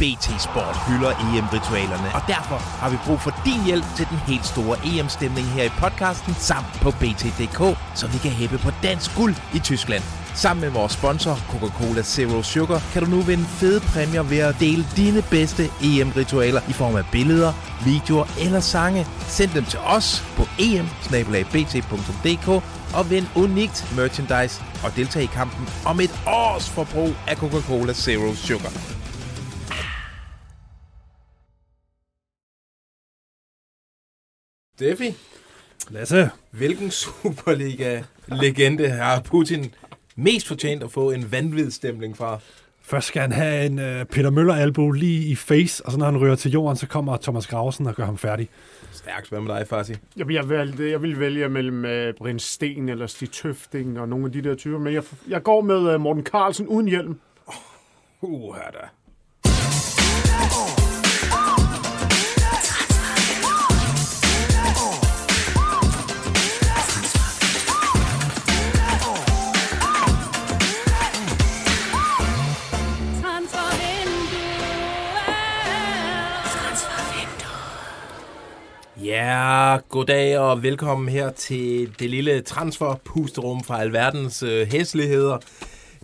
BT Sport hylder EM-ritualerne, og derfor har vi brug for din hjælp til den helt store EM-stemning her i podcasten samt på BT.dk, så vi kan hæppe på dansk guld i Tyskland. Sammen med vores sponsor, Coca-Cola Zero Sugar, kan du nu vinde fede præmier ved at dele dine bedste EM-ritualer i form af billeder, videoer eller sange. Send dem til os på em og vind unikt merchandise og deltag i kampen om et års forbrug af Coca-Cola Zero Sugar. Steffi, Lasse, hvilken Superliga-legende har Putin mest fortjent at få en vanvidsstemning fra? først skal han have en uh, Peter Møller-albu lige i face, og så når han rører til jorden, så kommer Thomas Grausen og gør ham færdig. Stærkt, hvad med dig, Farsi? Jeg, jeg, valgte, jeg vil vælge mellem uh, Brind Sten eller Stig Tøfting og nogle af de der typer, men jeg, jeg går med uh, Morten Carlsen uden hjelm. Uh, her da. Ja, goddag og velkommen her til det lille transferpusterum fra alverdens øh, hæsligheder.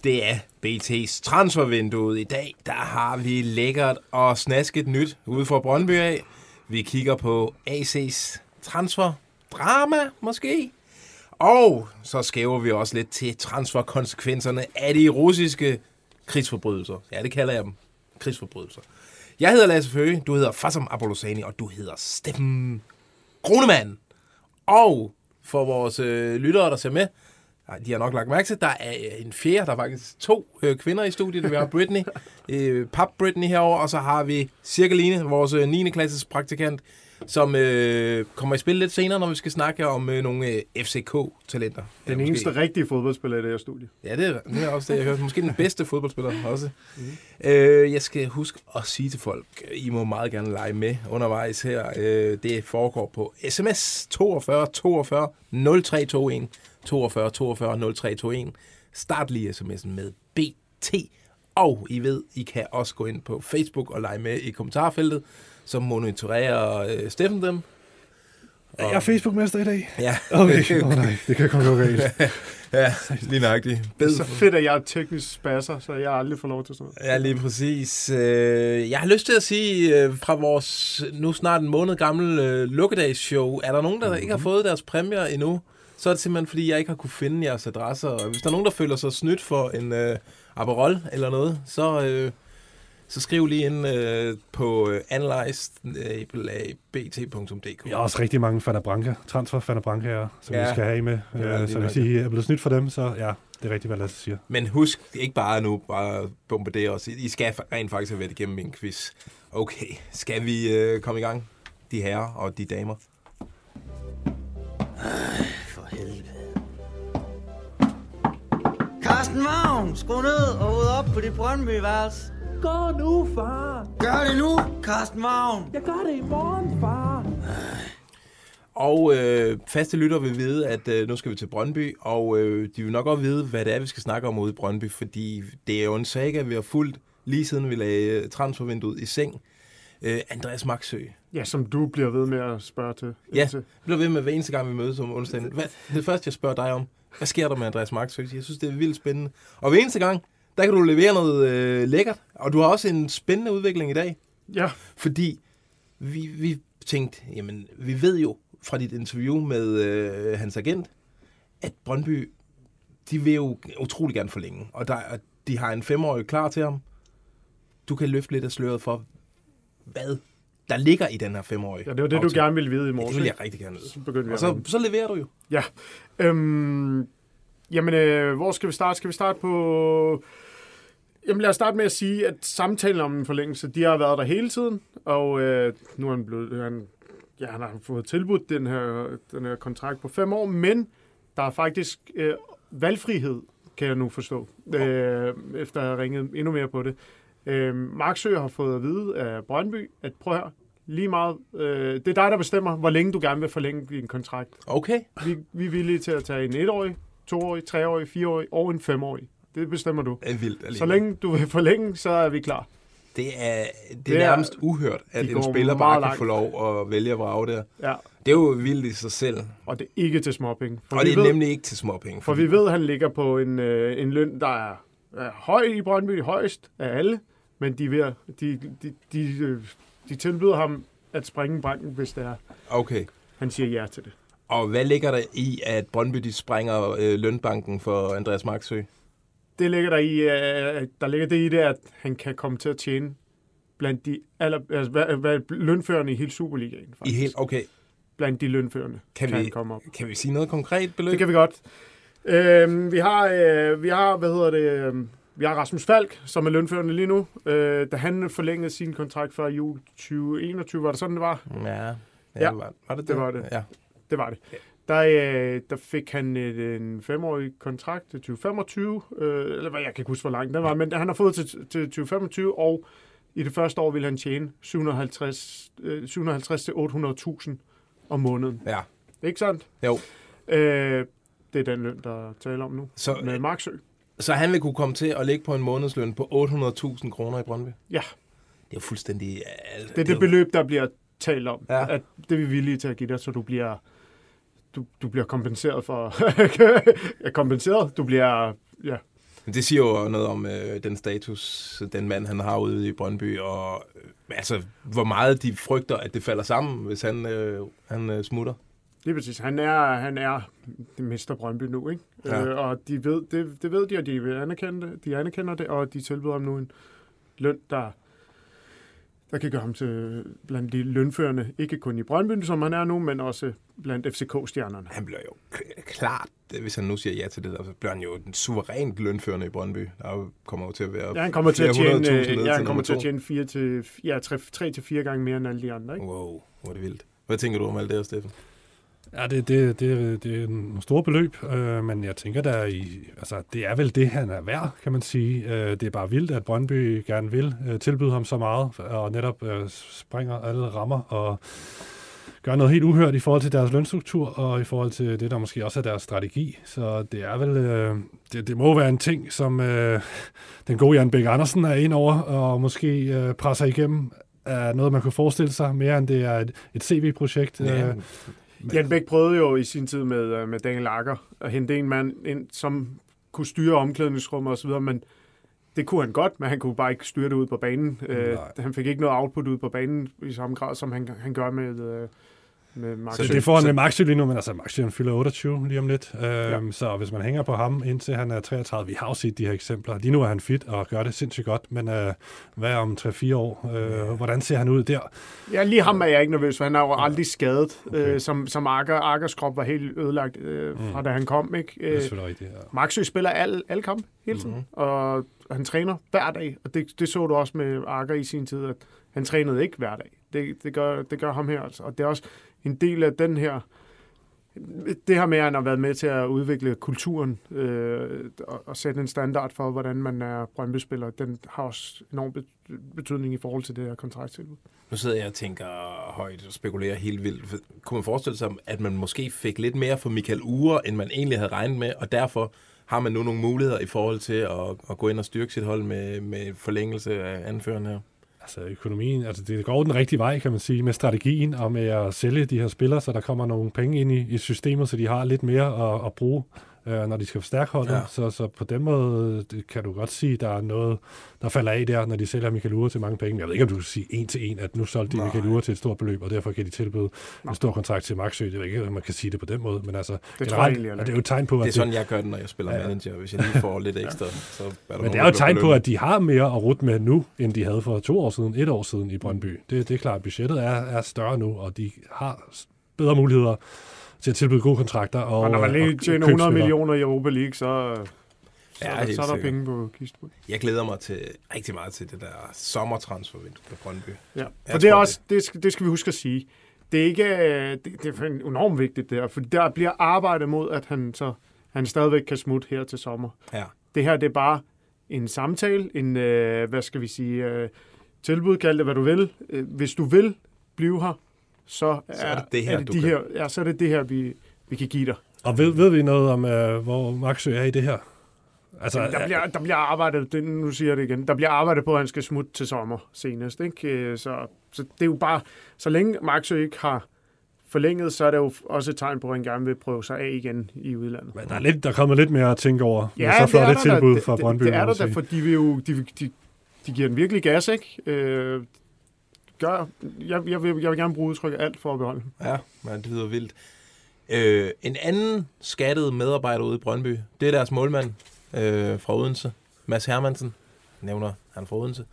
Det er BT's transfervindue. I dag der har vi lækkert og snasket nyt ude fra Brøndby af. Vi kigger på AC's transferdrama måske. Og så skæver vi også lidt til transferkonsekvenserne af de russiske krigsforbrydelser. Ja, det kalder jeg dem. Krigsforbrydelser. Jeg hedder Lasse Føge, du hedder Fassam Abolosani, og du hedder Steffen Kronemann. Og for vores øh, lyttere, der ser med, de har nok lagt mærke til, der er øh, en fjerde, der er faktisk to øh, kvinder i studiet. Vi har Britney, øh, pap Britney herover, og så har vi Cirkeline, vores øh, 9. klasses praktikant, som øh, kommer i spil lidt senere, når vi skal snakke om øh, nogle øh, FCK-talenter. Den Ja, eneste måske. rigtige fodboldspiller i det her studie. Ja, det er, det er også det, jeg hørte. Måske den bedste fodboldspiller også. Mm. Øh, jeg skal huske at sige til folk, I må meget gerne lege med undervejs her. Øh, det foregår på sms 42 42 0321 42 42 0321. Start lige sms'en med BT. Og I ved, I kan også gå ind på Facebook og lege med i kommentarfeltet, så monitorerer øh, Steffen dem. Er jeg Facebook-mester i dag? Ja, Okay, oh, nej, det kan komme galt. ja lige nøjagtigt. Det Bed er så fedt, at jeg er teknisk spasser, så jeg aldrig får lov til sådan noget. Ja, lige præcis. Øh, Jeg har lyst til at sige, øh, fra vores nu snart en måned gammel øh, lukkedagsshow, er der nogen, der ikke har fået deres præmier endnu, så er det simpelthen, fordi jeg ikke har kunne finde jeres adresser. Og hvis der er nogen, der føler sig snydt for en øh, Aperol eller noget, så, øh, så skriv lige ind øh, på øh, analyzed.bt.dk. Jeg har også rigtig mange Fana Branca, transfer Fana Branca, her, som Ja. vi skal have med. Ja, Ja, så hvis I er blevet snydt for dem, så ja, det er rigtigt, hvad Lasse siger. Men husk ikke bare nu, bare bombardere os. I skal rent faktisk have været igennem min quiz. Okay, skal vi øh, komme i gang? De herrer og de damer. For helvede. Carsten Vagn, skru ned og ud op på dit Brøndby-værelse. Gå nu, far. Gør det nu, Carsten Vagn. Jeg gør det i morgen, far. Og øh, faste lytter vil vide, at øh, nu skal vi til Brøndby, og øh, de vil nok også vide, hvad det er, vi skal snakke om ude i Brøndby, fordi det er jo en saga, vi har fulgt lige siden vi lagde øh, transfervinduet i seng. Øh, Andreas Maxø. Ja, som du bliver ved med at spørge til. Ja, jeg bliver ved med hver eneste gang, vi mødes om onsdagen. Hvad, det første, jeg spørger dig om, hvad sker der med Andreas Maxø? Jeg synes, det er vildt spændende. Og hver eneste gang, der kan du levere noget øh, lækkert, og du har også en spændende udvikling i dag. Ja, Fordi vi, vi tænkte, jamen, vi ved jo fra dit interview med øh, hans agent, at Brøndby, de vil jo utrolig gerne forlænge. Og der, de har en femårig klar til ham. Du kan løfte lidt af sløret for, hvad der ligger i den her femårige ja det var det, du aftale. gerne ville vide i Ja, morgen. det vil jeg rigtig gerne vide. Så begyndte vi Og så, så leverer du jo. Ja. Øhm, jamen, øh, hvor skal vi starte? Skal vi starte på... Jamen, lad os starte med at sige, at samtalen om en forlængelse, de har været der hele tiden, og øh, nu er han blevet... Han, ja, han har fået tilbudt den her, den her kontrakt på fem år, men der er faktisk øh, valgfrihed, kan jeg nu forstå, øh, efter at have ringet endnu mere på det. Øh, Marksø har fået at vide af Brøndby, at prøv her, lige meget, øh, det er dig, der bestemmer, hvor længe du gerne vil forlænge din kontrakt. Okay. Vi, vi er villige til at tage en etårig, toårig, treårig, fireårig og en femårig. Det bestemmer du. Det er vildt. alligevel. Så længe du vil forlænge, så er vi klar. Det er, det er Det er- nærmest uhørt, at en spiller bare kan langt. få lov at vælge at vrage der. Ja, Det er jo vildt i sig selv. og det er ikke til småpenge. For Og det er ved, nemlig ikke til småpenge. For vi ved, at han ligger på en, øh, en løn, der er, er høj i Brøndby, højst af alle, men de, er ved, de, de, de, øh, de tilbyder ham at springe brænken, hvis det er, Okay. han siger ja til det. Og hvad ligger der i, at Brøndby de springer øh, lønbanken for Andreas Marksø? Det ligger der i, øh, der ligger det i det, at han kan komme til at tjene blandt de aller, altså, hvad, hvad, lønførende i hele Superligaen. I Faktisk. helt, okay, Blandt de lønførende Kan kan, vi- han komme op. kan vi sige noget konkret beløb? Det kan vi godt. Øh, vi, har, øh, vi har, hvad hedder det, øh, vi har Rasmus Falk, som er lønførende lige nu. Øh, da han forlængede sin kontrakt før jul 2021, var det sådan, det var? Ja, ja, Ja, var, var det det var det. Ja. Det var det. Der, øh, der fik han et, en femårig kontrakt til 2025, øh, eller hvad, jeg kan ikke huske, hvor lang den var, men han har fået til, til 2025, og i det første år vil han tjene 750, øh, 750 til 800.000 om måneden. ja. Ikke sandt? Jo. Øh, det er den løn, der taler om nu. Så, Med Marksø. så han vil kunne komme til at ligge på en månedsløn på 800.000 kroner i Brøndby? Ja. Det er fuldstændig... Altså, Det er det jo- beløb, der bliver talt om. Ja. At det er vi villige til at give dig, så du bliver, du, du bliver kompenseret for... kompenseret? Du bliver... Ja, Det siger jo noget om øh, den status, den mand han har ude i Brøndby, og øh, altså, hvor meget de frygter, at det falder sammen, hvis han, øh, han øh, smutter. er præcis. Han er, han er Mester Brøndby nu, ikke? Ja. Øh, og de ved, det, det ved de, og de vil anerkende det. De anerkender det, og de tilbyder ham nu en løn, der, der kan gøre ham til blandt de lønførende, ikke kun i Brøndby, som han er nu, men også blandt FCK-stjernerne. Han bliver jo klart, øh, hvis han nu siger ja til det, der, så bliver han jo den suverænt lønførende i Brøndby. Der kommer jo til at være Ja, han kommer til at tjene, ned ja, han kommer til at tjene 4 til, ja, 3, 3 til 4 gange mere end alle de andre, ikke? Wow, hvor er det vildt. Hvad tænker du om alt det her, Steffen? Ja, det, det, det, det er en stor beløb, øh, men jeg tænker, der er i, altså, det er vel det, han er værd, kan man sige. Øh, det er bare vildt, at Brøndby gerne vil øh, tilbyde ham så meget, og netop øh, springer alle rammer og gør noget helt uhørt i forhold til deres lønstruktur, og i forhold til det, der måske også er deres strategi. Så det er vel, øh, det, det må være en ting, som øh, den gode Jan Bæk Andersen er ind over, og måske øh, presser igennem er noget, man kunne forestille sig, mere end det er et, et CV-projekt. Ja, Øh, Jan Bæk prøvede jo i sin tid med, øh, med Daniel Akker at hente en mand ind, som kunne styre omklædningsrummet osv., men det kunne han godt, men han kunne bare ikke styre det ud på banen. Øh, han fik ikke noget output ud på banen i samme grad, som han, han gør med, øh, med Max. Så det- får han med Maxi lige nu, men altså Maxi han fylder 28 lige om lidt. Øhm, Ja. Så hvis man hænger på ham indtil han er 33, vi har jo set de her eksempler. Lige nu er han fit og gør det sindssygt godt, men øh, hvad om 3-4 år? Øh, hvordan ser han ud der? Ja, lige ham er jeg ikke nervøs for. Han er jo aldrig skadet, Okay. okay. øh, som, som Akker. Akkers krop var helt ødelagt øh, fra Mm. da han kom. Ikke? Det er Øh, selvfølgelig rigtigt. Ja. Maxø spiller alle, alle kampe hele tiden, mm-hmm. og han træner hver dag. Og det, det så du også med Akker i sin tid, at han trænede ikke hver dag. Det, det, gør, det gør ham her altså. Og det er også en del af den her... Det her med, at han har været med til at udvikle kulturen øh, og, og sætte en standard for, hvordan man er Brøndby-spiller, den har også enorm betydning i forhold til det her kontrakttilbud. Nu sidder jeg og tænker højt og spekulerer helt vildt. Kunne man forestille sig, at man måske fik lidt mere for Michael Ure, end man egentlig havde regnet med, og derfor har man nu nogle muligheder i forhold til at, at gå ind og styrke sit hold med, med forlængelse af anføreren her? Altså økonomien, altså det går den rigtige vej, kan man sige, med strategien og med at sælge de her spillere, så der kommer nogle penge ind i, i systemet, så de har lidt mere at, at bruge, øh, når de skal forstærke holdet. Ja. Ja. Så, så på den måde det kan du godt sige, der er noget, der falder af der, når de sælger Michael Ure til mange penge. Jeg ved ikke, om du kan sige en til en, at nu solgte de Nej. Michael Ure til et stort beløb, og derfor kan de tilbyde Nej. en stor kontrakt til Maxø. Det er ikke, om man kan sige det på den måde, men altså, Det tror jeg egentlig, er det er jo et tegn på, at Det er sådan, jeg gør det, når jeg spiller Ja, ja. manager. Hvis jeg lige får lidt ekstra, så er der Men det er jo et tegn på, at de har mere at rute med nu, end de havde for to år siden, et år siden i Brøndby. Det, det er klart, budgettet er, er større nu, og de har bedre muligheder til at tilbyde gode kontrakter. Og, Og når man lige tjener 100 spillere. millioner i Europa League, så, så, Ja, helt så er der penge på kisten. Jeg glæder mig til rigtig meget til det der sommertransfervindue på Brøndby. Ja. Jeg For det, er også, det, skal, det skal vi huske at sige. Det er ikke øh, det, det er enormt vigtigt det her, for der bliver arbejdet mod, at han så han stadigvæk kan smutte her til sommer. Ja. Det her, det er bare en samtale, en, øh, hvad skal vi sige, øh, tilbud, kald det hvad du vil. Øh, hvis du vil blive her, så er, Så er det det her, er det de kan. her, ja, så er det det her, vi, vi kan give dig. Og ved, ved vi noget om, uh, hvor Maxø er i det her? Altså, Der bliver, der bliver arbejdet, det, nu siger jeg det igen, der bliver arbejdet på, at han skal smutte til sommer senest. Ikke? Øh, Så, så det er jo bare, så længe Maxø ikke har forlænget, så er det jo også et tegn på, at han gerne vil prøve sig af igen i udlandet. Men der er, lidt, der er kommet lidt mere at tænke over. med så det flot et der da. tilbud Det- fra det- Brøndby. Det, det er der da, for de, vil jo, de, de, de giver den virkelig gas, ikke? Øh, gør, jeg, jeg, vil, jeg vil gerne bruge udtrykket alt for at beholde. Ja, men det lyder vildt. Øh, en anden skattet medarbejder ude i Brøndby, det er deres målmand øh, fra Odense, Mads Hermansen, nævner han fra Odense.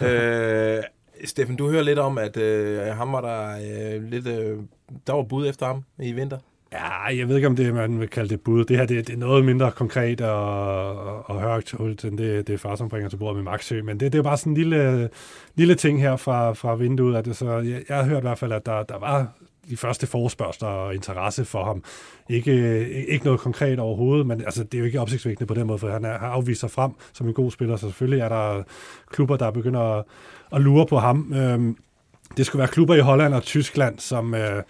øh, Steffen, du hører lidt om, at øh, ham var der øh, lidt, øh, der var bud efter ham i vinter. Ja, jeg ved ikke, om det man vil kalde det bud. Det her det, det er noget mindre konkret og, og, og højt end det, det er far, som bringer til bordet med Maxø. Men det, det er bare sådan en lille, lille ting her fra, fra vinduet. At det så, jeg, jeg har hørt i hvert fald, at der, der var de første forespørgsler og interesse for ham. Ikke, ikke noget konkret overhovedet, men altså, det er jo ikke opsigtsvækkende på den måde, for han har afvist sig frem som en god spiller, så selvfølgelig er der klubber, der begynder at, at lure på ham. Øhm, det skulle være klubber i Holland og Tyskland, som, øh,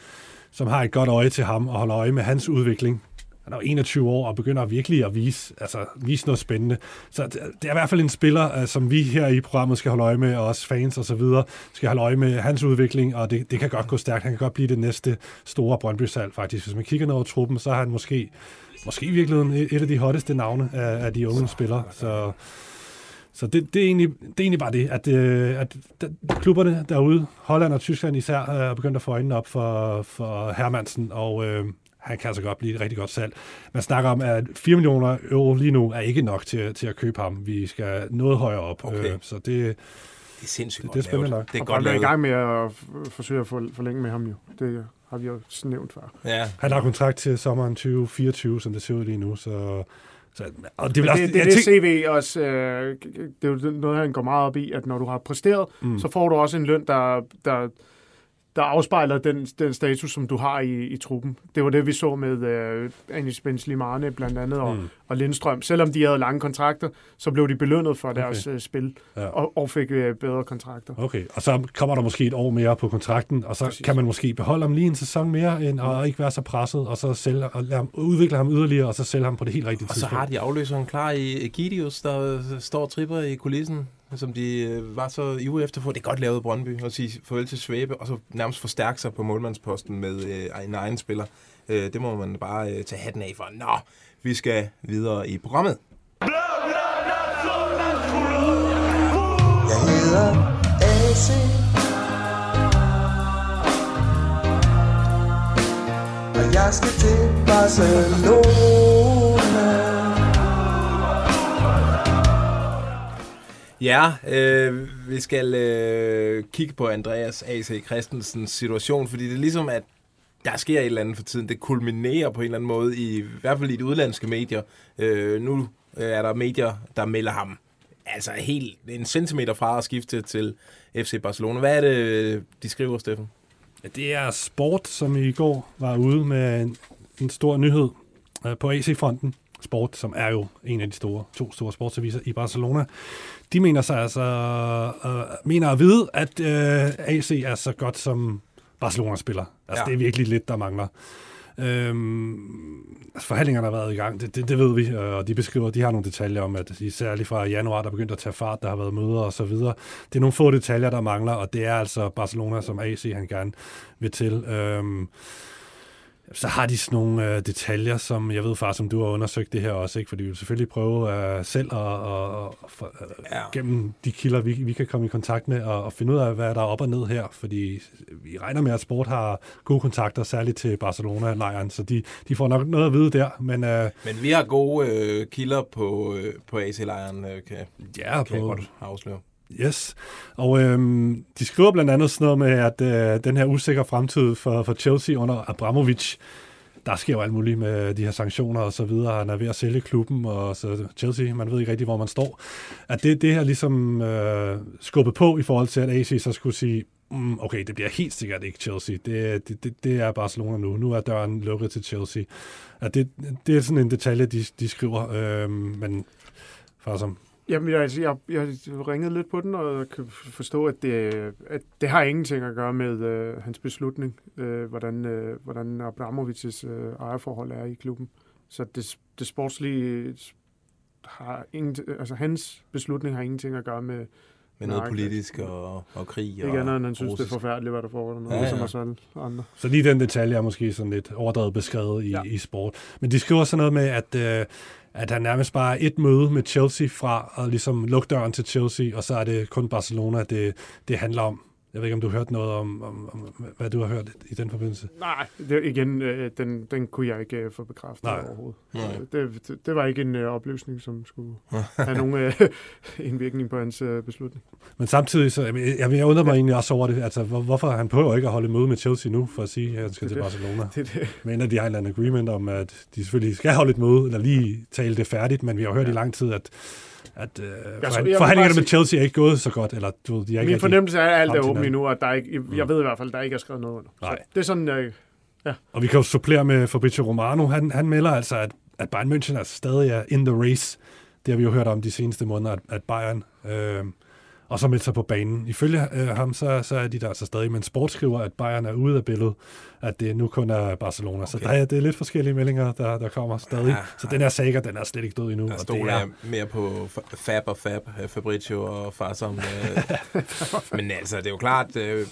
som har et godt øje til ham og holder øje med hans udvikling. Han er 21 år og begynder virkelig at vise, altså, vise noget spændende. Så det, det er i hvert fald en spiller, øh, som vi her i programmet skal holde øje med, og også fans og så videre, skal holde øje med hans udvikling, og det, det kan godt gå stærkt. Han kan godt blive det næste store Brøndby-salg, faktisk. Hvis man kigger ned over truppen, så har han måske, måske i virkeligheden et et af de hotteste navne af, af de unge spillere. Så, så det, det, er egentlig, det er egentlig bare det, at, øh, at klubberne derude, Holland og Tyskland især, øh, er begyndt at få øjnene op for, for Hermansen, og øh, han kan altså godt blive et rigtig godt salg. Man snakker om, at 4 millioner euro lige nu er ikke nok til, til at købe ham. Vi skal noget højere op, Okay. øh, så det, Det er sindssygt Det- godt det er spændende lavet. nok. Det er Og godt er i lavet. gang med at forsøge at få, forlænge med ham jo. Det har vi jo nævnt før. Ja, han har kontrakt til sommeren 2024, som det ser ud lige nu, så... så og det, vil også, det, det, det tænker- CV også, øh, det er jo noget, han går meget op i, at når du har præsteret, mm. så får du også en løn, der, der, der afspejler den, den status, som du har i, i truppen. Det var det, vi så med øh, Anis Bensley Marne blandt andet, og, Mm. mm. og Lindstrøm. Selvom de havde lange kontrakter, så blev de belønnet for Okay. deres øh, spil, Ja. og, og fik øh, bedre kontrakter. Okay, og så kommer der måske et år mere på kontrakten, og så Præcis. Kan man måske beholde ham lige en sæson mere, end, og ikke være så presset, og så sælge, og lade ham, udvikle ham yderligere, og så sælge ham på det helt rigtige og så tidspunkt. har de afløseren klar i Egidius, der øh, står og tripper i kulissen, som de øh, var så ivrige efter for. Det er godt lavet Brøndby at sige farvel til Svæbe, og så nærmest forstærke sig på målmandsposten med øh, en egen spiller. Øh, det må man bare øh, tage hatten af for. Nå, vi skal videre i programmet. Jeg hedder AC Og jeg skal til Barcelona Ja, øh, vi skal øh, kigge på Andreas A.C. Christensens situation, fordi det er ligesom, at der sker et eller andet for tiden. Det kulminerer på en eller anden måde, i, i hvert fald i de udlandske medier. Øh, nu øh, er der medier, der melder ham altså helt en centimeter fra at skifte til FC Barcelona. Hvad er det, de skriver, Steffen? Ja, det er Sport, som i går var ude med en, en stor nyhed øh, på AC-fronten. Sport, som er jo en af de store, to store sportsaviser i Barcelona. De mener sig altså, øh, mener at vide, at øh, AC er så godt som Barcelona spiller. Altså, Ja. det er virkelig lidt, der mangler. Øhm, altså, forhandlingerne har været i gang, det, det, det ved vi, øh, og de beskriver, de har nogle detaljer om, at særligt fra januar, der begyndte at tage fart, der har været møder og så videre. Det er nogle få detaljer, der mangler, og det er altså Barcelona som AC, han gerne vil til. Øhm, så har de sådan nogle øh, detaljer, som jeg ved faktisk, som du har undersøgt det her også, ikke? fordi vi vil selvfølgelig prøve øh, selv at, at, at, at Ja. ja. gennem de kilder, vi, vi kan komme i kontakt med, og, og finde ud af, hvad der er op og ned her, fordi vi regner med, at Sport har gode kontakter, særligt til Barcelona-lejren, så de, de får nok noget at vide der, men øh, Men vi har gode øh, kilder på, øh, på AC-lejren, øh, kan, ja, kan jeg på, godt afsløre. Yes, og øhm, de skriver blandt andet sådan noget med, at øh, den her usikre fremtid for, for Chelsea under Abramovic, der sker jo alt muligt med de her sanktioner og så videre. Han er ved at sælge klubben, og så Chelsea, man ved ikke rigtig, hvor man står. At det, det her ligesom øh, skubbet på i forhold til, at AC så skulle sige, mm, okay, det bliver helt sikkert ikke Chelsea. Det, det, det, det er Barcelona nu. Nu er døren lukket til Chelsea. At det, det er sådan en detalje, de, de skriver. Øh, men for som Jamen, jeg, altså, jeg, jeg ringede lidt på den, og jeg kan forstå, at det, at det har ingenting at gøre med øh, hans beslutning, øh, hvordan, øh, hvordan Abramovics øh, ejerforhold er i klubben. Så det, det sportslige har ingen, altså hans beslutning har ingenting at gøre med, Med noget Nej, politisk og, og krig. ikke og andet end han synes, det er forfærdeligt, hvad der foregår dernede, Ja, ja, ja. ja. som os alle andre. Så lige den detalje er måske sådan lidt overdrevet beskrevet i. Ja. i sport. Men de skriver sådan noget med, at, øh, at han nærmest bare er et møde med Chelsea fra og ligesom lukke døren til Chelsea, og så er det kun Barcelona, det, det handler om. Jeg ved ikke, om du har hørt noget om, om, om hvad du har hørt i den forbindelse. Nej, det, igen, øh, den, den kunne jeg ikke øh, få bekræftet Nej. overhovedet. Nej. Øh, Det, det, det var ikke en øh, oplysning, som skulle have nogen øh, indvirkning på hans øh, beslutning. Men samtidig, så, jeg, jeg, jeg undrer mig egentlig også over det. Altså, hvor, hvorfor han prøver ikke at holde møde med Chelsea nu, for at sige, at han skal Det til Barcelona. Det, det, Men at de har en agreement om, at de selvfølgelig skal holde et møde, eller lige tale det færdigt, men vi har jo hørt ja. i lang tid, at, at øh, jeg forhand- forhandlingerne med Chelsea er ikke gået så godt, eller du, de er ikke min fornemmelse er, at alt er åbent endnu, og der er ikke, jeg, jeg ved i hvert fald, at der ikke er skrevet noget under. Nej. Så det er sådan, øh, Og vi kan jo supplere med Fabrizio Romano. Han, han melder altså, at, at Bayern München er stadig er in the race. Det har vi jo hørt om de seneste måneder, at, at Bayern øh, og så meldt sig på banen. Ifølge øh, ham, så, så er de der altså stadig, men sport skriver, at Bayern er ude af billedet, at det nu kun er Barcelona. Okay. Så der er, det er lidt forskellige meldinger, der, der kommer stadig. Ja, Ja, så den her saga, den er slet ikke død endnu. Det stoler er, jeg mere på Fab og Fab, øh, Fabrizio og Farsom. Øh. Men altså, det er jo klart... Øh,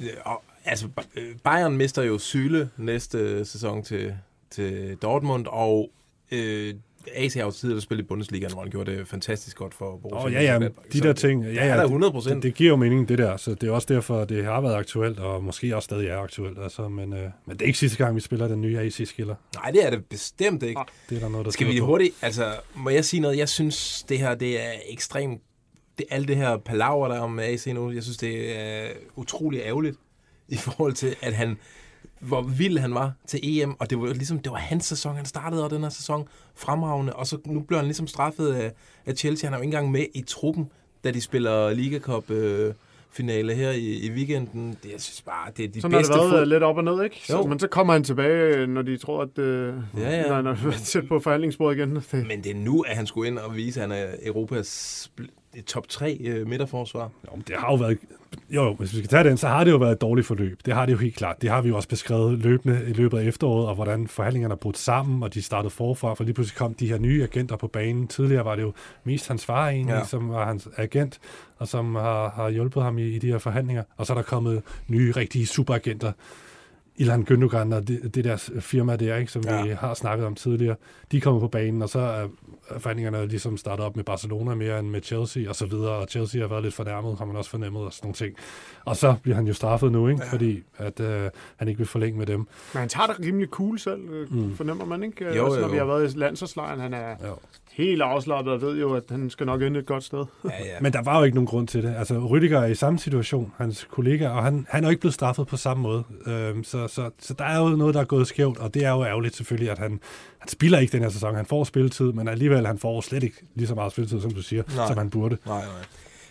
øh, og, altså, øh, Bayern mister jo Syle næste sæson til, til Dortmund, og øh, AC har jo tidligere spillet i Bundesligaen, hvor han gjorde det fantastisk godt for Borussia. Åh, ja, ja, de der det- ting, Det ja, ja, der det- 100 procent. Det giver jo mening, det der, så det er også derfor, det har været aktuelt, og måske også stadig er aktuelt. Altså, men, øh, men det er ikke sidste gang, vi spiller den nye AC-skiller. Nej, det er det bestemt ikke. Det er der noget, der Skal vi på. hurtigt, altså, må jeg sige noget? Jeg synes, det her, det er ekstremt, det, alt det her palaver, der er om AC nu, jeg synes, det er utrolig ærgerligt i forhold til, at han, hvor vild han var til EM, og det var ligesom, det var hans sæson, han startede, og den her sæson fremragende, og så nu bliver han ligesom straffet af, af Chelsea, han er jo ikke engang med i truppen, da de spiller Liga Cup øh, finale her i, i weekenden. Det, jeg synes bare, det er de sådan har det bedste været fod- fod... lidt op og ned, ikke? Så, men så kommer han tilbage, når de tror, at øh, Ja, ja. Når, når vi er tæt på forhandlingsbordet igen. Det, Men det er nu, at han skulle ind og vise, at han er Europas top 3 øh, midterforsvar. Jo, men det har jo været... Jo, hvis vi skal tage den, så har det jo været et dårligt forløb. Det har det jo helt klart. Det har vi jo også beskrevet løbende i løbet af efteråret, og hvordan forhandlingerne er brudt sammen, og de startede forfra, for lige pludselig kom de her nye agenter på banen. Tidligere var det jo mest hans far egentlig, ja. som var hans agent, og som har, har hjulpet ham i, i de her forhandlinger. Og så er der kommet nye, rigtige superagenter. Ilan Gündogan og det, det der firma der, ikke, som Ja. vi har snakket om tidligere, de er kommet på banen, og så er er forhandlingerne ligesom startet op med Barcelona mere end med Chelsea og så videre, og Chelsea har været lidt fornærmet, har man også fornemmet og sådan nogle ting. Og så bliver han jo straffet nu, ikke? Ja. fordi at, øh, han ikke vil forlænge med dem. men han tager det rimelig cool selv, øh, Mm. fornemmer man, ikke? Jo, Også jo, når vi jo. har været i landsholdslejren, han er Ja. Helt afslappet og ved jo, at han skal nok ende et godt sted. Ja, ja. Men der var jo ikke nogen grund til det. Altså, Rydiger er i samme situation, hans kollega, og han, han er jo ikke blevet straffet på samme måde. Øhm, så, så, så der er jo noget, der er gået skævt, og det er jo ærgerligt selvfølgelig, at han, han spiller ikke den her sæson. Han får spilletid, men alligevel han får slet ikke lige så meget spilletid, som du siger, Nej. Som han burde. Nej, nej.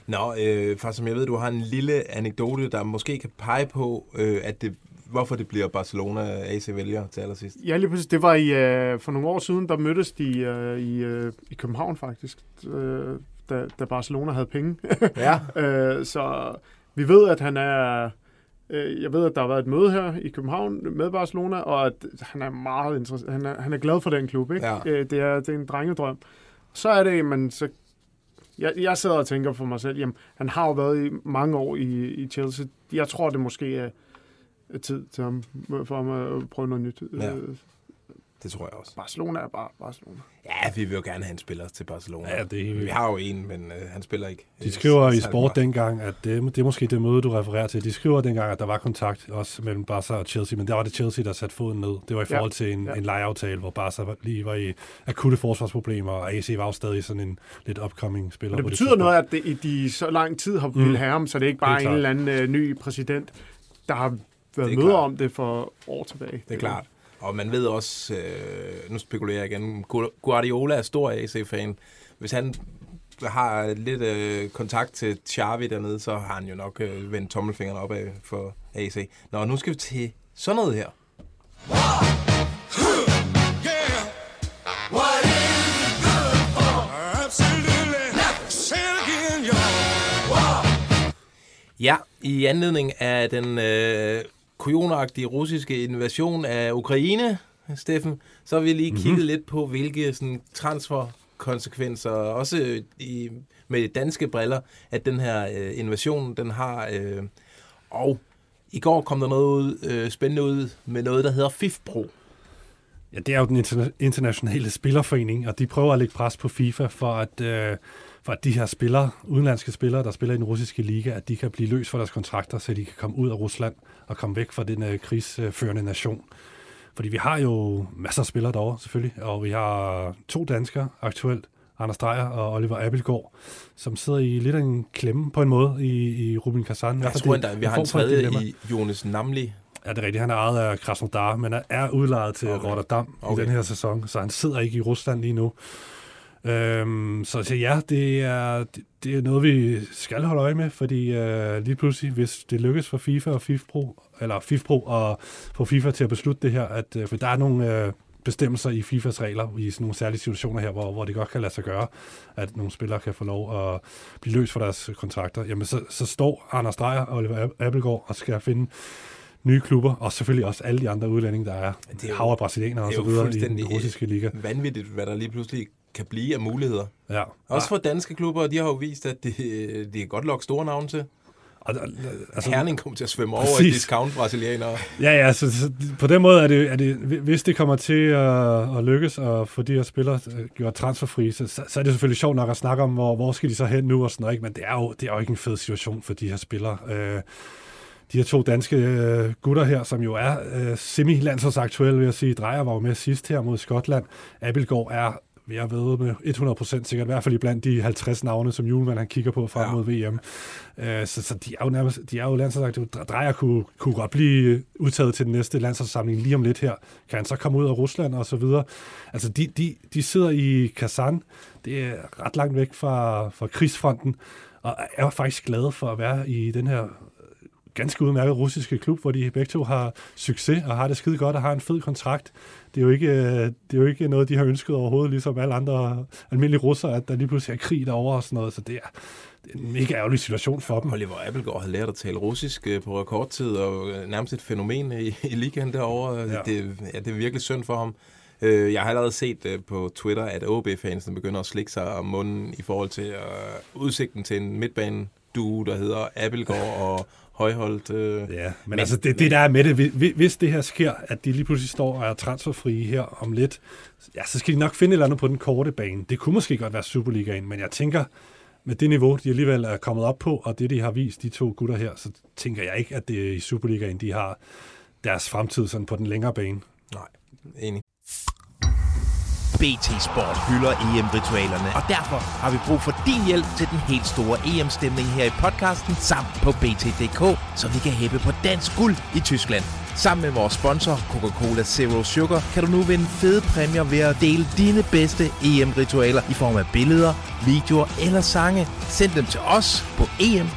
Nå, øh, for som jeg ved, du har en lille anekdote, der måske kan pege på, øh, at det, hvorfor det bliver Barcelona AC vælger til allersidst. Ja, lige præcis. Det var i, øh, for nogle år siden, der mødtes de øh, i, øh, i København faktisk, øh, da, da Barcelona havde penge. Ja. øh, så vi ved, at han er... Øh, jeg ved, at der har været et møde her i København med Barcelona, og at han er meget interesseret. Han er, han er glad for den klub, ikke? Ja. Øh, det, er, det er en drengedrøm. Så er det, man så... Jeg, jeg sidder og tænker for mig selv, jamen, han har jo været i mange år i, i Chelsea. Jeg tror, det måske er tid til ham, for ham at prøve noget nyt. Ja. Øh, Det tror jeg også. Barcelona er bare Barcelona. Ja, vi vil jo gerne have en spiller til Barcelona. Ja, det er Vi har jo en, men øh, han spiller ikke. De skriver i sport dengang, at det, det er måske det møde, du refererer til. De skriver dengang, at der var kontakt også mellem Barca og Chelsea, men der var det Chelsea, der satte foden ned. Det var i Ja. forhold til en, Ja. en lejeaftale, hvor Barca var- lige var i akutte forsvarsproblemer, og AC var jo stadig sådan en lidt upcoming spiller. Og det betyder tidspunkt. noget, at det, i de så lang tid har Mm. ville have ham, så det er ikke bare Helt en klart. eller anden øh, ny præsident, der har været er møder klart. om det for år tilbage. Det er klart. Og man ved også, øh, nu spekulerer jeg igen, Gu- Guardiola er stor AC-fan. Hvis han har lidt øh, kontakt til Xavi dernede, så har han jo nok øh, vendt tommelfingeren op af for AC. Nå, nu skal vi til sådan noget her. Ja, i anledning af den øh, kujonagtige russiske invasion af Ukraine, Steffen, så har vi lige kigget lidt på, hvilke sådan, transfer konsekvenser, også i, med danske briller, at den her øh, invasion, den har. Øh, og i går kom der noget ud, øh, spændende ud med noget, der hedder FIFPro. Ja, det er jo den interna- internationale spillerforening, og de prøver at lægge pres på FIFA for at, øh, for at de her spillere, udenlandske spillere, der spiller i den russiske liga, at de kan blive løst for deres kontrakter, så de kan komme ud af Rusland og komme væk fra den øh, krigsførende nation. Fordi vi har jo masser af spillere derovre, selvfølgelig, og vi har to danskere aktuelt, Anders Dreyer og Oliver Abelgaard, som sidder i lidt af en klemme på en måde i, i Rubin Kazan. Jeg tror endda, vi har en tredje i Jonas Namli. Ja, det er rigtigt. Han er ejet af Krasnodar, men er- udlejet til Okay. Rotterdam. Okay. i den her sæson, så han sidder ikke i Rusland lige nu. Øhm, så, så ja, det er, det, det er noget, vi skal holde øje med, fordi øh, lige pludselig, hvis det lykkes for FIFA og FIFPro, eller FIFPro og få FIFA til at beslutte det her, at, øh, for der er nogle øh, bestemmelser i FIFAs regler i sådan nogle særlige situationer her, hvor, hvor det godt kan lade sig gøre, at nogle spillere kan få lov at blive løst for deres kontrakter, jamen så, så står Anders Dreyer og Oliver Abelgaard og skal finde nye klubber, og selvfølgelig også alle de andre udlændinge, der er, Det er jo- hav af brasilianere og så videre i den russiske liga. Vanvittigt, hvad der lige pludselig kan blive af muligheder. Ja. Også for danske klubber, de har jo vist, at det, de kan godt lokke store navne til. Og, altså, Herning kommer til at svømme over i Præcis. discount brasilianere. Ja, ja, så, så på den måde er det, er det, hvis det kommer til at, at lykkes at få de her spillere øh, gjort transferfri, så, så, så er det selvfølgelig sjovt nok at snakke om, hvor, hvor skal de så hen nu og sådan noget, ikke? men det er, jo, det er jo ikke en fed situation for de her spillere. Øh, de her to danske øh, gutter her, som jo er øh, semi-landsholdsaktuelle, vil jeg sige. Drejer var jo med sidst her mod Skotland. Abelgaard er vil jeg ved med 100% sikkert, i hvert fald blandt de 50 navne, som Julemand han kigger på frem Ja. mod VM. Øh, så, så de er jo nærmest, de er jo landsholdsaktive. Drejer kunne, kunne godt blive udtaget til den næste landsholdssamling lige om lidt her. Kan han så komme ud af Rusland og så videre? Altså, de, de, de sidder i Kazan. Det er ret langt væk fra, fra krigsfronten, og er faktisk glade for at være i den her ganske udmærket russiske klub, hvor de begge to har succes og har det skide godt og har en fed kontrakt. Det er jo ikke, øh, det er jo ikke noget, de har ønsket overhovedet, ligesom alle andre almindelige russere, at der lige pludselig er krig derovre og sådan noget, så det er, det er en mega ærgerlig situation for dem. Oliver Appelgaard har lært at tale russisk øh, på rekordtid, og øh, nærmest et fænomen i, i ligaen derovre. Ja. Det, ja, det er virkelig synd for ham. Jeg har allerede set på Twitter, at OB-fansen begynder at slikke sig om munden i forhold til udsigten til en midtbane duo, der hedder Appelgaard og Højholdt. Øh. Ja, men, Men- altså det, det der er med det, hvi- hvis det her sker, at de lige pludselig står og er transferfrie her om lidt, ja, så skal de nok finde et eller andet på den korte bane. Det kunne måske godt være Superligaen, men jeg tænker, med det niveau, de alligevel er kommet op på, og det, de har vist, de to gutter her, så tænker jeg ikke, at det er i Superligaen, de har deres fremtid sådan på den længere bane. Nej, enig. BT Sport hylder EM-ritualerne, og derfor har vi brug for din hjælp til den helt store EM-stemning her i podcasten samt på BT.dk, så vi kan hæppe på dansk guld i Tyskland. Sammen med vores sponsor, Coca-Cola Zero Sugar, kan du nu vinde fede præmier ved at dele dine bedste EM-ritualer i form af billeder, videoer eller sange. Send dem til os på em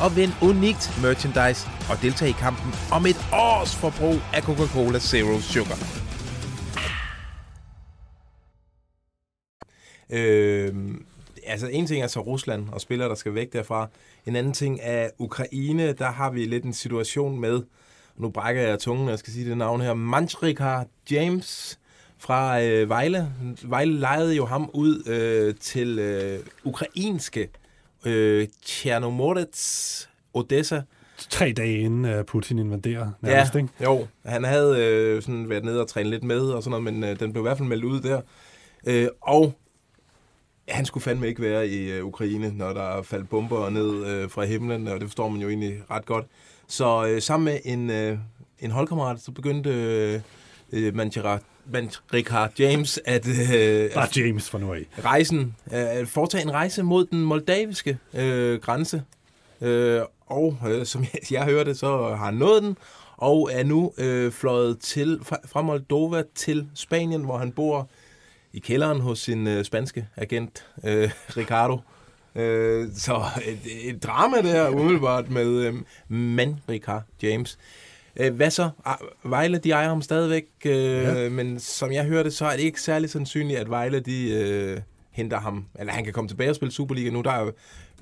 og vind unikt merchandise og deltag i kampen om et års forbrug af Coca-Cola Zero Sugar. Øh, altså en ting er så Rusland og spillere, der skal væk derfra. En anden ting er Ukraine. Der har vi lidt en situation med, nu brækker jeg tungen, jeg skal sige det navn her, Manjrika James fra øh, Vejle. Vejle lejede jo ham ud øh, til øh, ukrainske øh, Chernomorets Odessa. Tre dage inden uh, Putin invaderer nærmest, ja, ikke? jo. Han havde øh, sådan været nede og træne lidt med og sådan noget, men øh, den blev i hvert fald meldt ud der. Øh, og han skulle fandme ikke være i øh, Ukraine, når der faldt bomber ned øh, fra himlen, og det forstår man jo egentlig ret godt. Så øh, sammen med en, øh, en holdkammerat, så begyndte øh, øh, Manjira, Manjrika James at, øh, Bare James for nu af. rejsen, øh, at foretage en rejse mod den moldaviske øh, grænse. Øh, og øh, som jeg, jeg hørte, så har han nået den, og er nu øh, fløjet til, fra, fra Moldova til Spanien, hvor han bor i kælderen hos sin øh, spanske agent, øh, Ricardo. Øh, så et, et drama der umiddelbart med øh, Manrika James. Øh, hvad så? Ah, Vejle, de ejer ham stadigvæk, øh, ja. Men som jeg hørte, så er det ikke særlig sandsynligt, at Vejle, de øh, henter ham, eller han kan komme tilbage og spille Superliga nu. Der er jo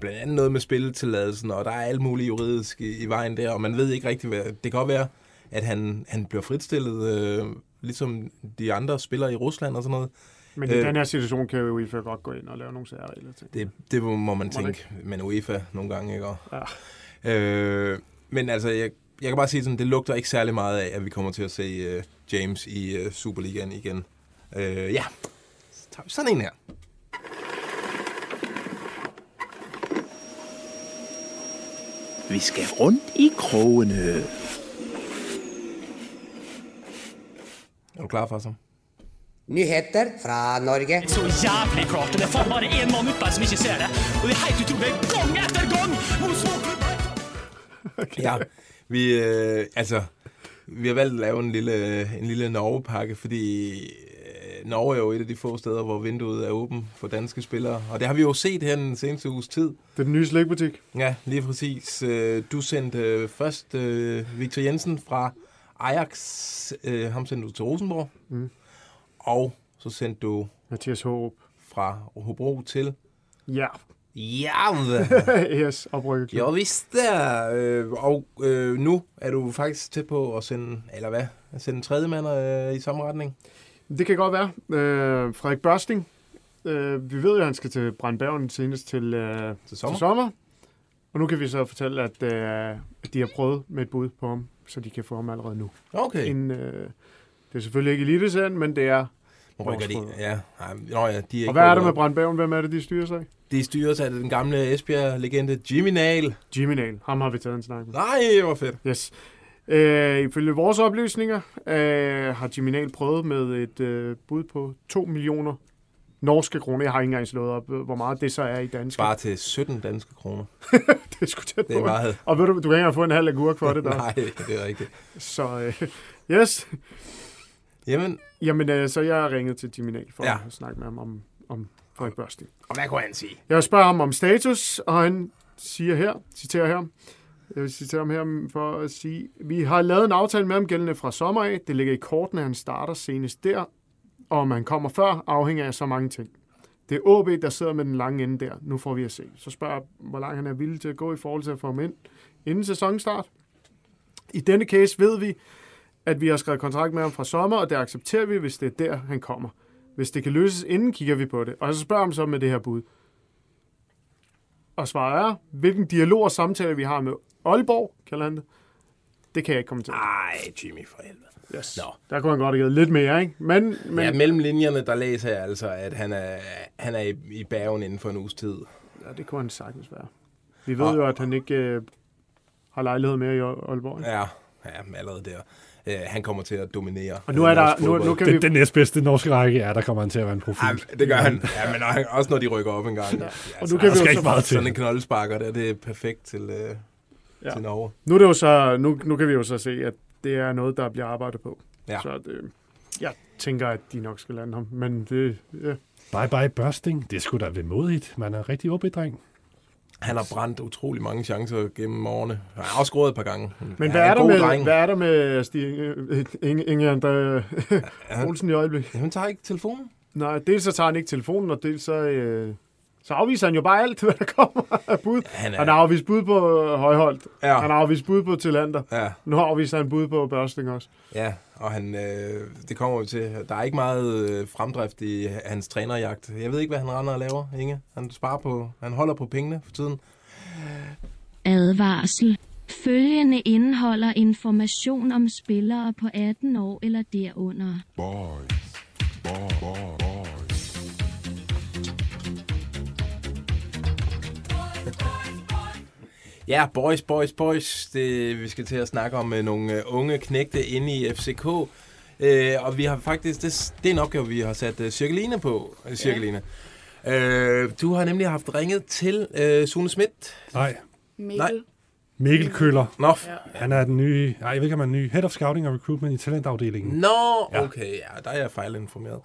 blandt andet noget med spilletilladelsen, og der er alt muligt juridisk i, i vejen der, og man ved ikke rigtigt, hvad... Det kan godt være, at han, han bliver fritstillet, øh, ligesom de andre spillere i Rusland og sådan noget. Men i Øh. den her situation kan UEFA godt gå ind og lave nogle særregler til. Det, det må man det tænke, men UEFA nogle gange, ikke? Og, Ja. øh, men altså, jeg, jeg kan bare sige sådan, det lugter ikke særlig meget af, at vi kommer til at se uh, James i uh, Superligaen igen. Uh, ja, så tager vi sådan en her. Vi skal rundt i krogene. Er du klar for så? Nyheter fra Norge. Så jævlig klart, og det får bare en mann ut der som ikke ser det. Og det er helt utrolig, gang etter gang, småklubber Ja, vi, øh, altså, vi har valgt at lave en lille, en lille Norge-pakke, fordi øh, Norge er jo et af de få steder, hvor vinduet er åbent for danske spillere. Og det har vi jo set her den seneste uges tid. Det er den nye slikbutik. Ja, lige præcis. Øh, Du sendte øh, først øh, Victor Jensen fra Ajax, øh, ham sendte du til Rosenborg. Mm. Og så sendte du Mathias Håb. fra Hobro til... Ja. Ja, yes, oprykket. jeg vidste det. Øh, Og øh, nu er du faktisk tæt på at sende, eller hvad, at sende en tredje mand øh, i samme retning. Det kan godt være. Øh, Frederik Børsting. Øh, vi ved jo, at han skal til Brandbergen senest til, øh, Til sommer. til sommer. Og nu kan vi så fortælle, at, øh, at de har prøvet med et bud på ham, så de kan få ham allerede nu. Okay. Inden, øh, det er selvfølgelig ikke eliteserien, men det er... Rykker de? Ja, nej, nå, ja, de er Og hvad er der med op. Brandbergen? Hvem er det, de styrer sig? De styres af den gamle Esbjerg-legende Jimmy Nail. Jimmy Nail. Ham har vi taget en snak med. Nej, hvor fedt. Yes. Øh, ifølge vores oplysninger øh, har Jimmy Nail prøvet med et øh, bud på 2 millioner norske kroner. Jeg har ikke engang slået op, øh, hvor meget det så er i dansk. Bare til 17 danske kroner. det er sgu tæt Det er på. meget. Og ved du, du kan ikke engang få en halv agurk for det der. Nej, det er rigtigt. Så øh, yes. Jamen, Jamen, øh, så jeg har ringet til Jimmy Nail for Ja. ja. at snakke med ham om, om Frederik Børsting. og hvad kunne han sige? Jeg spørger ham om status, og han siger her, citerer her, jeg vil citere ham her for at sige, vi har lavet en aftale med ham gældende fra sommer af. Det ligger i kortene, at han starter senest der, og om han kommer før, afhænger af så mange ting. Det er OB, der sidder med den lange ende der. Nu får vi at se. Så spørger jeg, hvor langt han er villig til at gå i forhold til at få ham ind inden sæsonstart. I denne case ved vi, at vi har skrevet kontrakt med ham fra sommer, og det accepterer vi, hvis det er der, han kommer. Hvis det kan løses inden, kigger vi på det. Og så spørger ham så med det her bud. Og svaret er, hvilken dialog og samtale vi har med Aalborg, kalder han det. Det kan jeg ikke komme til. Ej, Jimmy for helvede. Yes. Nå. Der kunne han godt have givet lidt mere, ikke? Men, men Men... Ja, mellem linjerne, der læser jeg altså, at han er, han er i, i bagen inden for en uges tid. ja, det kunne han sagtens være. Vi ved Og- jo, at han ikke øh, har lejlighed mere i Aalborg. Ikke? Ja, ja allerede der. Uh, han kommer til at dominere. Og nu er der, norsk nu, nu kan Den, vi... den næstbedste norske række, ja, der kommer han til at være en profil. Ja, det gør han. Ja, men og- også når de rykker op en gang. Ja. Og nu kan der vi jo ikke meget til. Sådan en knoldsparker der, det er perfekt til, uh, ja. Ja. til Norge. nu, er det jo så, nu, nu kan vi jo så se, at det er noget, der bliver arbejdet på. Ja. Så det, jeg tænker, at de nok skal lande ham. Men det, ja. Bye bye Børsting. Det skulle da være modigt. Man er rigtig OB-dreng. Han har brændt utrolig mange chancer gennem årene. Han har også scoret et par gange. Men Han hvad er, en der med, dreng. hvad er der med Stig øh, Inge, Inge Andre Olsen i øjeblikket? Jamen, tager ikke telefonen. Nej, dels så tager han ikke telefonen, og dels så, øh, så afviser han jo bare alt, hvad der kommer af bud. Han er- Han har afvist bud på øh, Højholdt. Ja. Han har afvist bud på Tillander. Ja, Nu afviser han bud på Børsting også. ja. og han, øh, det kommer vi til. Der er ikke meget øh, fremdrift i hans trænerjagt. Jeg ved ikke, hvad han render og laver, Inge. Han sparer på, han holder på pengene for tiden. Advarsel. Følgende indeholder information om spillere på 18 år eller derunder. Ja, boys, boys, boys. Det, vi skal til at snakke om øh, nogle øh, unge knægte inde i FCK. Øh, og vi har faktisk, det, det er en opgave, vi har sat øh, Cirkeline på. Øh, Cirkeline. Øh, du har nemlig haft ringet til øh, Sune Schmidt. Nej, Mikkel. Nej. Mikkel Køller. Nå, f- Han er den nye, nej, jeg ved ikke, om han er ny Head of Scouting og Recruitment i talentafdelingen. Nå, Ja. okay, ja, der er jeg fejlinformeret.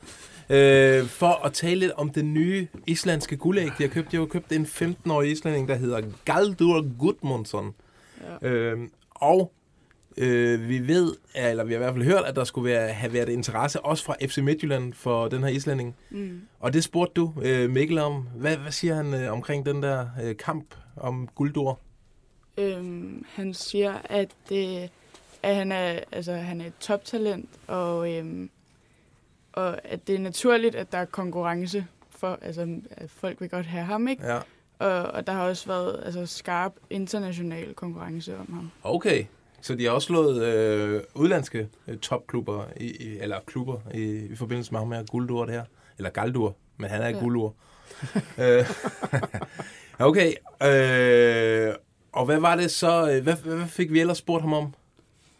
Øh, for at tale lidt om det nye islandske guldæg, de har købt. De har jo købt en 15-årig islænding, der hedder Galdur Gudmundsson. Ja. Øh, og øh, vi ved, eller vi har i hvert fald hørt, at der skulle være, have været interesse også fra FC Midtjylland for den her islænding. Mm. Og det spurgte du øh, Mikkel om. Hvad, hvad siger han øh, omkring den der øh, kamp om guldur? Øhm, han siger, at, øh, at han, er, altså, han er et toptalent, og øhm, og at det er naturligt, at der er konkurrence for, altså at folk vil godt have ham, ikke? Ja. Og, og der har også været altså, skarp international konkurrence om ham. Okay, så de har også slået øh, udlandske øh, topklubber, i, i, eller klubber, i, i forbindelse med ham her Guldur der. Eller Galdur, men han er ja. Guldur. Øh, okay, øh, og hvad var det så, øh, hvad, hvad fik vi ellers spurgt ham om?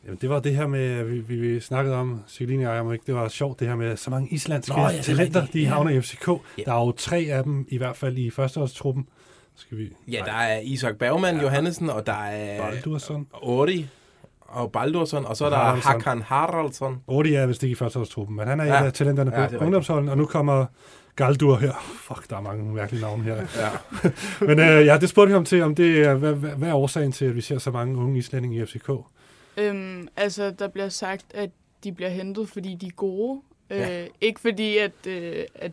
Jamen, det var det her med, vi, vi, vi snakkede om, Celine og jeg, om ikke det var sjovt, det her med så mange islandske Nå, ja, er talenter, de Ja. havner i FCK. Ja. Der er jo tre af dem, i hvert fald i førsteårstruppen. Skal vi... Ja, der er Isak Bergman ja. Johannesen, og der er Baldursson. Ori og Baldursson, og så er der Haraldsson. Hakan Haraldsson. Odi er vist ikke i førsteårstruppen, men han er Ja. ja. et af talenterne Ja, er på rigtigt. ungdomsholden, og nu kommer Galdur her. Fuck, der er mange mærkelige navne her. Ja. men øh, ja, det spurgte vi ham til, om det er, hvad, hvad, hvad er årsagen til, at vi ser så mange unge islændinge i FCK? Øhm, altså, der bliver sagt, at de bliver hentet, fordi de er gode. Ja. Øh, ikke fordi, at, øh, at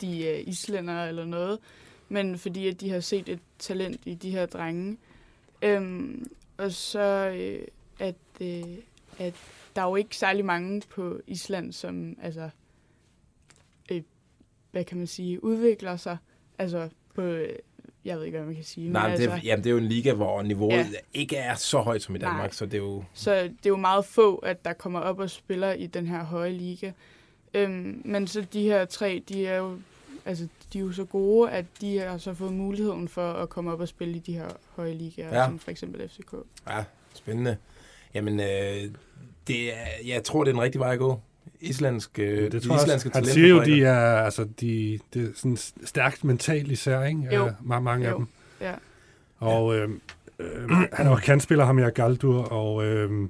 de er islændere eller noget, men fordi, at de har set et talent i de her drenge. Øhm, og så, øh, at, øh, at der er jo ikke særlig mange på Island, som, altså, øh, hvad kan man sige, udvikler sig. Altså, på, øh, jeg ved ikke, hvad man kan sige. Nej, men men det, altså, jamen, det er jo en liga, hvor niveauet ja. Ikke er så højt som i Danmark, Nej. så det er jo... Så det er jo meget få, at der kommer op og spiller i den her høje liga. Øhm, men så de her tre, de er jo altså, de er jo så gode, at de har så fået muligheden for at komme op og spille i de her høje ligaer, ja. som for eksempel FCK. Ja, spændende. Jamen, øh, det er, jeg tror, det er den rigtige vej at gå. Islandsk, øh, Det de tror jeg islandske også. Han siger jo, de er, altså, de, det er sådan stærkt mentalt især, ikke? Jo. Øh, mange, mange af Jo. dem. Ja. Og øh, øh, han er jo kandspiller, ham her Galdur, og øh,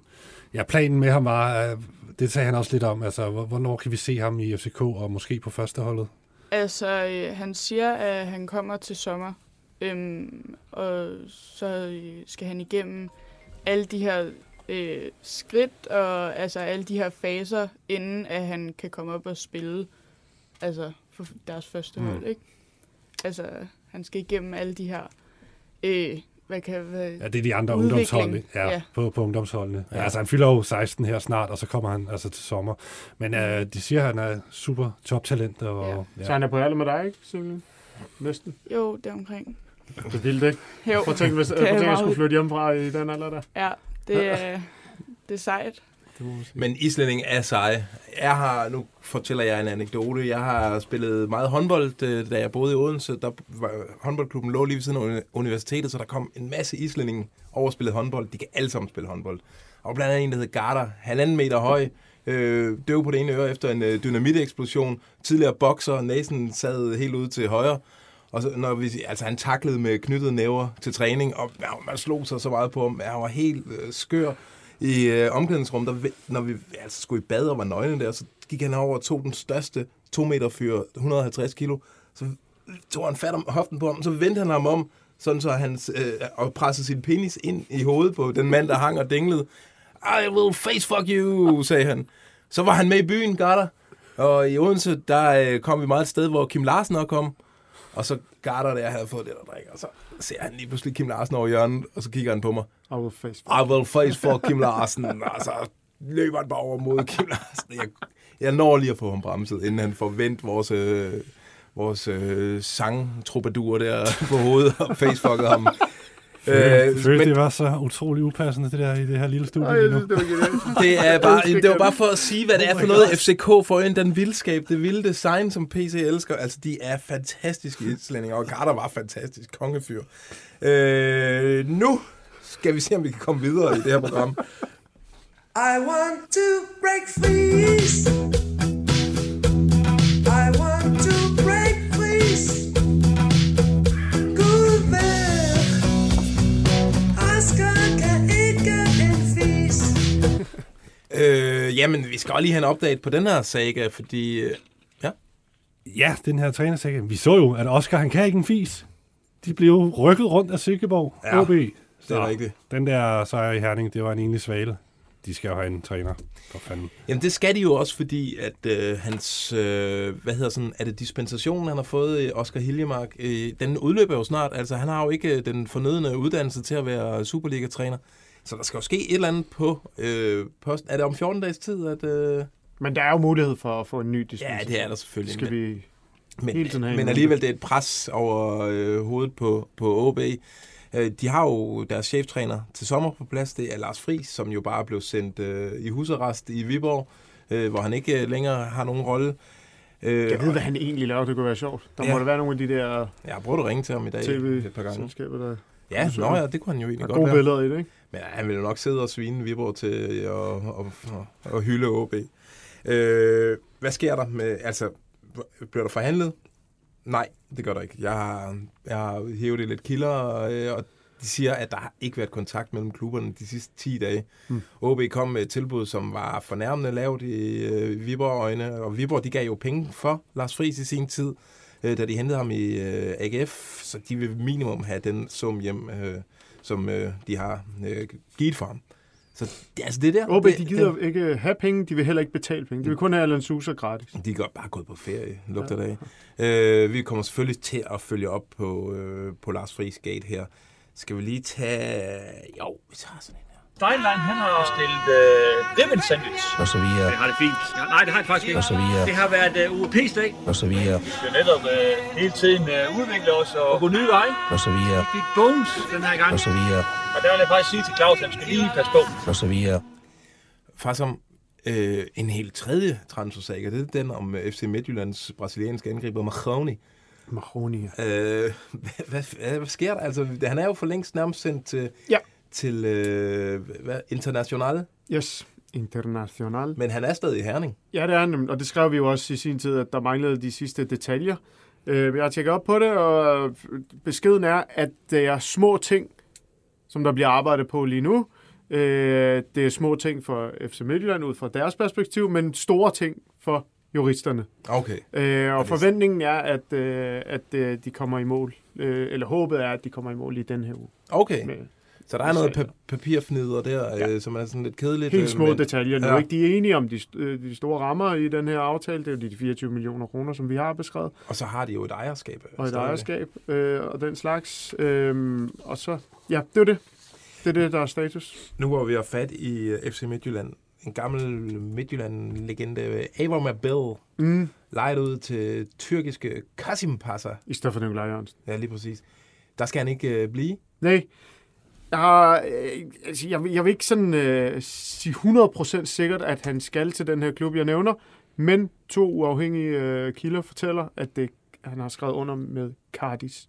ja, planen med ham var, øh, det sagde han også lidt om, altså, hvor- hvornår kan vi se ham i FCK, og måske på førsteholdet? Altså, øh, han siger, at han kommer til sommer, øhm, og så skal han igennem alle de her øh, skridt og altså alle de her faser, inden at han kan komme op og spille altså for deres første Mm. hold, ikke? Altså, han skal igennem alle de her øh, hvad kan hvad, Ja, det er de andre udvikling. ungdomsholdene, ja, ja. På, på ungdomsholdene. Ja. Ja. Altså, han fylder jo 16 her snart, og så kommer han altså til sommer. Men øh, de siger, at han er super toptalent. Og, Ja. ja. Så han er på alder med dig, ikke, Silje? Næsten. Jo, det er omkring. Det er vildt, ikke? Jo, Prøv at tænke, hvis, prøv at tænke, at jeg skulle flytte hjemmefra i den alder der. Ja, det er, det er sejt. Men islænding er seje. Jeg har, nu fortæller jeg en anekdote. Jeg har spillet meget håndbold, øh, da jeg boede i Odense. Der var, håndboldklubben lå lige ved siden af uni- universitetet, så der kom en masse islændinge over at spille håndbold. De kan alle sammen spille håndbold. Og blandt andet en, der hed Garter, halvanden meter høj, øh, døv på det ene øre efter en øh, dynamiteksplosion. Tidligere bokser, næsen sad helt ud til højre. Og så, når vi, altså han taklede med knyttede næver til træning, og ja, man slog sig så meget på ham. Han var helt øh, skør i øh, omklædningsrum, der, når vi altså, skulle i bad og var nøgne der, så gik han over og tog den største 2 meter fyr, 150 kilo. Så tog han fat om hoften på ham, så vendte han ham om, sådan så han øh, og pressede sin penis ind i hovedet på den mand, der hang og dinglede. I will face fuck you, sagde han. Så var han med i byen, Garter. Og i Odense, der øh, kom vi meget et sted, hvor Kim Larsen også kom. Og så Garter der havde fået lidt at drikke, og så ser han lige pludselig Kim Larsen over hjørnet, og så kigger han på mig. I will face I will face for Kim Larsen. Og så løber han bare over mod Kim Larsen. Jeg, jeg når lige at få ham bremset, inden han får vendt vores, øh, vores øh, sangtroubadour der på hovedet og facefucket ham. Øh, Øh, Følte, men- det var så utrolig upassende, det der i det her lille studie Ej, synes, det var. Det er, bare, det var bare for at sige, hvad det er Oh for noget, God. FCK får ind. Den vildskab, det vilde design, som PC elsker. Altså, de er fantastiske islændinge, og Carter var fantastisk kongefyr. Øh, nu skal vi se, om vi kan komme videre i det her program. I want to break free. Øh, jamen, vi skal også lige have en update på den her saga, fordi... Øh, ja. Ja, den her trænersække. Vi så jo, at Oscar, han kan ikke en fis. De blev jo rykket rundt af Silkeborg, Ja, OB. det er rigtigt. Den der sejr i Herning, det var en enlig svale. De skal jo have en træner, for fanden. Jamen, det skal de jo også, fordi at øh, hans... Øh, hvad hedder sådan... Er det dispensationen, han har fået, Oscar Hiljemark? Øh, den udløber jo snart. Altså, han har jo ikke øh, den fornødne uddannelse til at være Superliga-træner. Så der skal jo ske et eller andet på øh, posten. Er det om 14 dages tid, at... Øh, Men der er jo mulighed for at få en ny Ja, dispensation. det er der selvfølgelig. Skal vi men, hele tiden have men alligevel, det er et pres over øh, hovedet på, på OB. Øh, de har jo deres cheftræner til sommer på plads, det er Lars Friis, som jo bare blev sendt øh, i husarrest i Viborg, øh, hvor han ikke øh, længere har nogen rolle. Øh, Jeg ved, hvad han egentlig laver. Det kunne være sjovt. Der Ja. må der være nogle af de der Jeg prøver at ringe til ham i dag et par gange. tv-selskaber, der... Ja, nå ja, det kunne han jo egentlig godt gode være. billeder i det, ikke? Men ja, han vil jo nok sidde og svine Viborg til at og, og, og hylde OB. Øh, hvad sker der med, altså, bliver der forhandlet? Nej, det gør der ikke. Jeg har, jeg har hævet det lidt kilder, øh, og de siger, at der har ikke været kontakt mellem klubberne de sidste 10 dage. Hmm. OB kom med et tilbud, som var fornærmende lavt i øh, Viborg-øjne, og Viborg de gav jo penge for Lars Friis i sin tid, øh, da de hentede ham i øh, AGF, så de vil minimum have den sum hjem, øh, som øh, de har øh, givet for ham. Så det, altså det der... OB, det, de gider ikke have penge, de vil heller ikke betale penge. De vil kun have Alan Sousa gratis. De er bare gået på ferie, lugter det af. Øh, vi kommer selvfølgelig til at følge op på, øh, på Lars Friis Gate her. Skal vi lige tage... Jo, vi tager sådan en. Steinlein, han har stillet øh, ribbon sandwich. Og så videre. Det har det fint. Ja, nej, det har det faktisk ikke. Og så videre. Det har været øh, UEP's dag. Og så videre. Vi skal netop øh, hele tiden øh, udvikle os og gå nye veje. Og så videre. Vi fik bones den her gang. Og så videre. Og der vil jeg faktisk sige til Claus, at han skal lige passe på. Og så videre. Faktisk om øh, en helt tredje transfersag, og det er den om øh, FC Midtjyllands brasilianske angriber Mahoney. Mahoney, ja. Øh, hvad, hvad, hvad, hvad sker der? Altså, han er jo for længst nærmest sendt til, ja. Til øh, hvad, International. Yes, International. Men han er stadig i Herning. Ja, det er han, og det skrev vi jo også i sin tid, at der manglede de sidste detaljer. Øh, jeg har tjekket op på det, og beskeden er, at det er små ting, som der bliver arbejdet på lige nu. Øh, det er små ting for FC Midtjylland ud fra deres perspektiv, men store ting for juristerne. Okay. Øh, og forventningen er, at, øh, at øh, de kommer i mål, øh, eller håbet er, at de kommer i mål i den her uge. Okay. Med, Så der er noget pa- papirfnider der, ja. øh, som er sådan lidt kedeligt. Helt øh, små men- detaljer. Nu Ja. er ikke de er enige om de, øh, de store rammer i den her aftale. Det er jo de 24 millioner kroner, som vi har beskrevet. Og så har de jo et ejerskab. øh, Og et ejerskab øh, og den slags. Øhm, og så, ja, det er det. Det er det, der er status. Nu hvor vi har fat i øh, FC Midtjylland, en gammel Midtjylland-legende, Avram Abel, Mm. lejet ud til tyrkiske Kasim Passer. I stedet for Nikolaj Jørgensen. Ja, lige præcis. Der skal han ikke øh, blive. Nej. Jeg, øh, altså, jeg, jeg vil ikke sådan øh, sige 100% sikkert, at han skal til den her klub, jeg nævner. Men to uafhængige øh, kilder fortæller, at det, han har skrevet under med Cardis.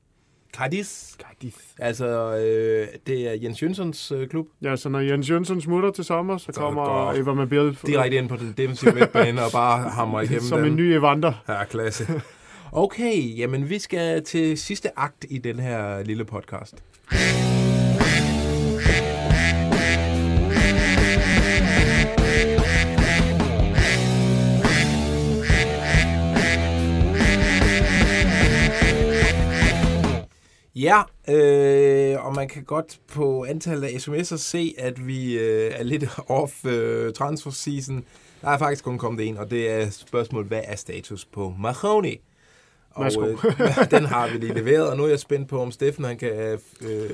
Cadiz. Cadiz. Altså, øh, det er Jens Jønssons øh, klub. Ja, så når Jens Jønsson smutter til sommer, så, Så kommer går Eva Mabel Direkte ind på den defensive midtbane og bare hammer igennem som den. en ny Evander. Ja, klasse. Okay, jamen vi skal til sidste akt i den her lille podcast. Ja, øh, og man kan godt på antallet af sms'er se, at vi øh, er lidt off øh, transfer season. Der er faktisk kun kommet en, og det er spørgsmålet, hvad er status på Mahoney? Og øh, den har vi lige leveret, og nu er jeg spændt på, om Steffen han kan... Øh,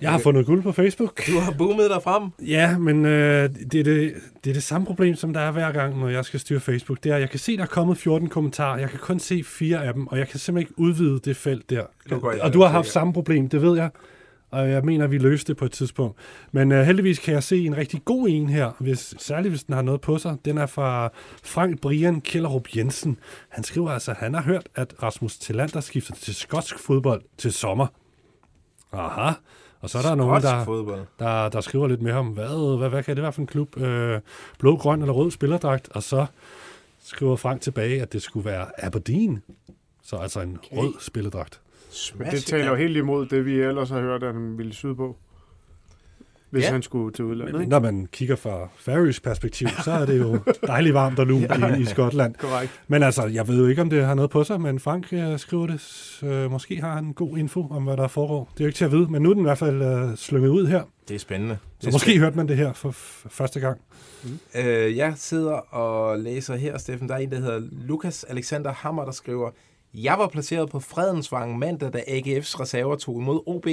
Jeg har fundet guld på Facebook. Du har boomet dig frem. Ja, men øh, det, er det, det er det samme problem, som der er hver gang, når jeg skal styre Facebook. Det er, jeg kan se, der er kommet 14 kommentarer. Jeg kan kun se fire af dem, og jeg kan simpelthen ikke udvide det felt der. Nu går og du har haft samme problem, det ved jeg. Og jeg mener, vi løste det på et tidspunkt. Men øh, heldigvis kan jeg se en rigtig god en her, hvis, særligt hvis den har noget på sig. Den er fra Frank Brian Kjellerup Jensen. Han skriver altså, at han har hørt, at Rasmus Tillander skifter til skotsk fodbold til sommer. Aha. Og så er der nogen, Skotsk der, fodbold. der, der skriver lidt med ham, hvad, hvad, hvad kan det være for en klub? Øh, blå, grøn eller rød spillerdragt? Og så skriver Frank tilbage, at det skulle være Aberdeen. Så altså en okay. rød spillerdragt. Men det taler jo helt imod det, vi ellers har hørt, at han ville syde på. Hvis Ja. han skulle til udlandet. Men ikke? når man kigger fra Færøs perspektiv, så er det jo dejligt varmt og lunt Ja, i, i Skotland. korrekt. Men altså, jeg ved jo ikke, om det har noget på sig, men Frank øh, skriver det. Øh, måske har han god info om, hvad der foregår. Det er jo ikke til at vide, men nu er den i hvert fald øh, slynget ud her. Det er spændende. Så Det er måske spændende. hørte man det her for f- første gang. Øh, jeg sidder og læser her, Steffen. Der er en, der hedder Lukas Alexander Hammer, der skriver, Jeg var placeret på Fredensvang mandag, da AGF's reserver tog imod OB.